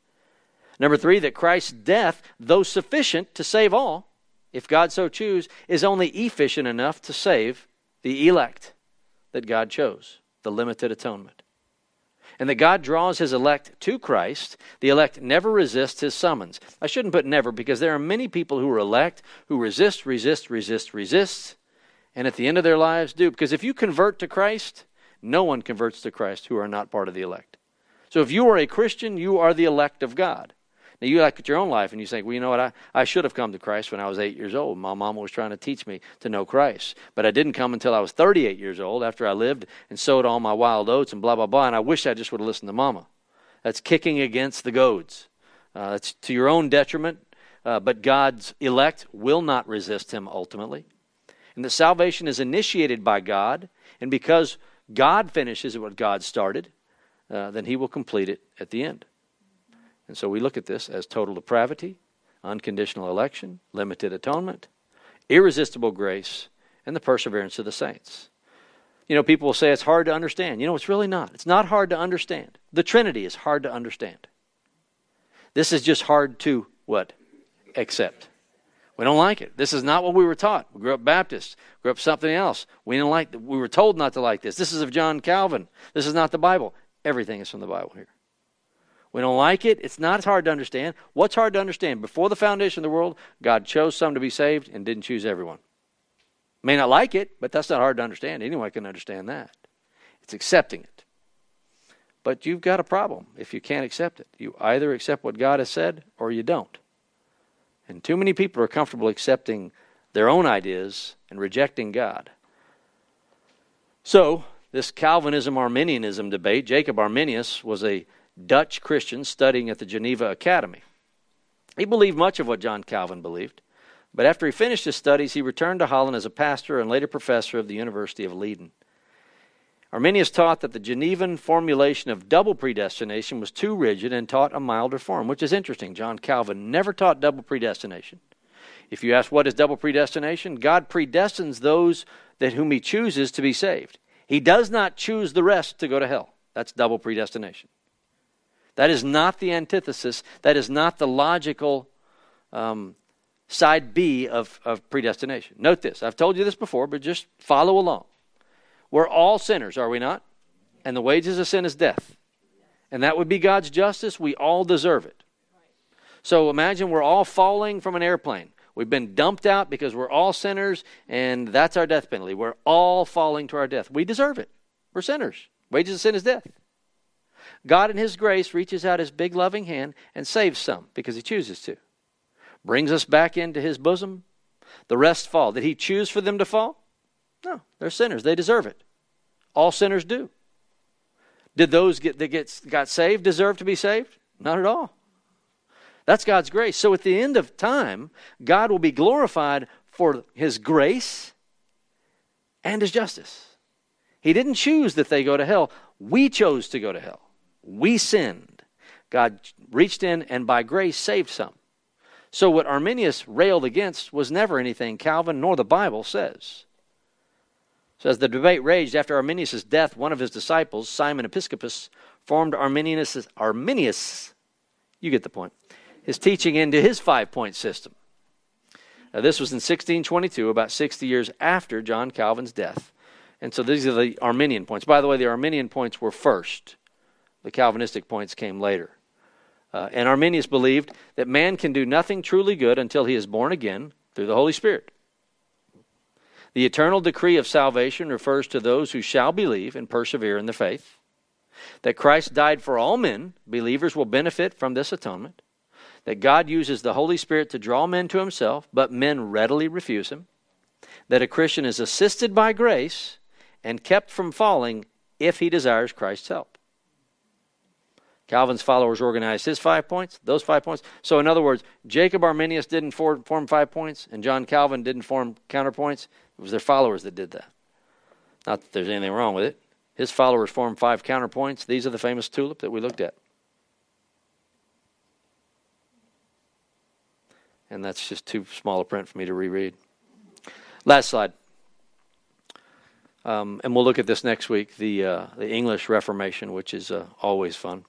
Number three, that Christ's death, though sufficient to save all, if God so choose, is only efficient enough to save the elect that God chose, the limited atonement. And that God draws his elect to Christ. The elect never resists his summons. I shouldn't put never because there are many people who are elect who resist, resist, resist, resist, and at the end of their lives do. Because if you convert to Christ, no one converts to Christ who are not part of the elect. So if you are a Christian, you are the elect of God. Now, you look at your own life and you think, well, you know what? I, I should have come to Christ when I was eight years old. My mama was trying to teach me to know Christ. But I didn't come until I was 38 years old after I lived and sowed all my wild oats and blah, blah, blah. And I wish I just would have listened to mama. That's kicking against the goads. Uh, it's to your own detriment, uh, but God's elect will not resist him ultimately. And that salvation is initiated by God. And because God finishes what God started, uh, then he will complete it at the end. And so we look at this as total depravity, unconditional election, limited atonement, irresistible grace, and the perseverance of the saints. You know, people will say it's hard to understand. You know, it's really not. It's not hard to understand. The Trinity is hard to understand. This is just hard to what? Accept. We don't like it. This is not what we were taught. We grew up Baptist, grew up something else. We didn't like. We were told not to like this. This is of John Calvin. This is not the Bible. Everything is from the Bible here. We don't like it. It's not hard to understand. What's hard to understand? Before the foundation of the world, God chose some to be saved and didn't choose everyone. May not like it, but that's not hard to understand. Anyone can understand that. It's accepting it. But you've got a problem if you can't accept it. You either accept what God has said or you don't. And too many people are comfortable accepting their own ideas and rejecting God. So, this Calvinism Arminianism debate, Jacob Arminius was a Dutch Christian studying at the Geneva Academy. He believed much of what John Calvin believed, but after he finished his studies, he returned to Holland as a pastor and later professor of the University of Leiden. Arminius taught that the Genevan formulation of double predestination was too rigid and taught a milder form, which is interesting. John Calvin never taught double predestination. If you ask what is double predestination, God predestines those that whom he chooses to be saved. He does not choose the rest to go to hell. That's double predestination. That is not the antithesis. That is not the logical um, side B of, of predestination. Note this. I've told you this before, but just follow along. We're all sinners, are we not? And the wages of sin is death. and that would be God's justice, we all deserve it. So imagine we're all falling from an airplane. We've been dumped out because we're all sinners, and that's our death penalty. We're all falling to our death. We deserve it. We're sinners. Wages of sin is death. God, in His grace, reaches out His big loving hand and saves some because He chooses to. Brings us back into His bosom. The rest fall. Did He choose for them to fall? No, they're sinners. They deserve it. All sinners do. Did those get, that get, got saved deserve to be saved? Not at all. That's God's grace. So at the end of time, God will be glorified for His grace and His justice. He didn't choose that they go to hell. We chose to go to hell. We sinned. God reached in and by grace saved some. So what Arminius railed against was never anything Calvin nor the Bible says. So as the debate raged after Arminius' death, one of his disciples, Simon Episcopius, formed Arminius, Arminius, you get the point, his teaching into his five-point system. Now, this was in 1622, about 60 years after John Calvin's death. And so these are the Arminian points. By the way, the Arminian points were first. The Calvinistic points came later. Uh, and Arminius believed that man can do nothing truly good until he is born again through the Holy Spirit. The eternal decree of salvation refers to those who shall believe and persevere in the faith. That Christ died for all men, believers will benefit from this atonement. That God uses the Holy Spirit to draw men to himself, but men readily refuse him. That a Christian is assisted by grace and kept from falling if he desires Christ's help. Calvin's followers organized his five points, those five points. So, in other words, Jacob Arminius didn't form five points, and John Calvin didn't form counterpoints. It was their followers that did that. Not that there's anything wrong with it. His followers formed five counterpoints. These are the famous tulip that we looked at. And that's just too small a print for me to reread. Last slide. Um, and we'll look at this next week the, uh, the English Reformation, which is uh, always fun.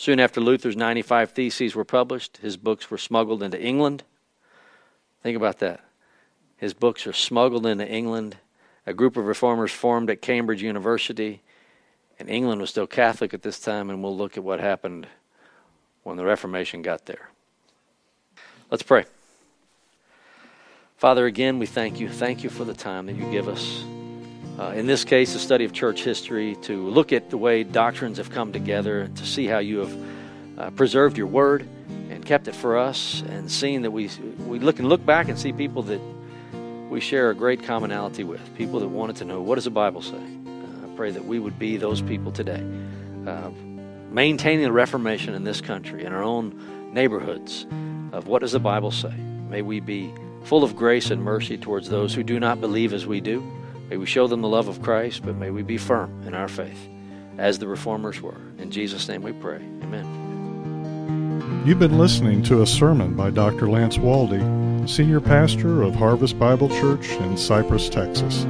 Soon after Luther's 95 Theses were published, his books were smuggled into England. Think about that. His books are smuggled into England. A group of reformers formed at Cambridge University, and England was still Catholic at this time, and we'll look at what happened when the Reformation got there. Let's pray. Father, again, we thank you. Thank you for the time that you give us uh, in this case, a study of church history, to look at the way doctrines have come together, to see how you have uh, preserved your word and kept it for us, and seeing that we, we look and look back and see people that we share a great commonality with, people that wanted to know what does the Bible say. Uh, I pray that we would be those people today, uh, maintaining the Reformation in this country, in our own neighborhoods, of what does the Bible say. May we be full of grace and mercy towards those who do not believe as we do May we show them the love of Christ, but may we be firm in our faith as the reformers were. In Jesus' name we pray. Amen. You've been listening to a sermon by Dr. Lance Waldie, Senior Pastor of Harvest Bible Church in Cypress, Texas.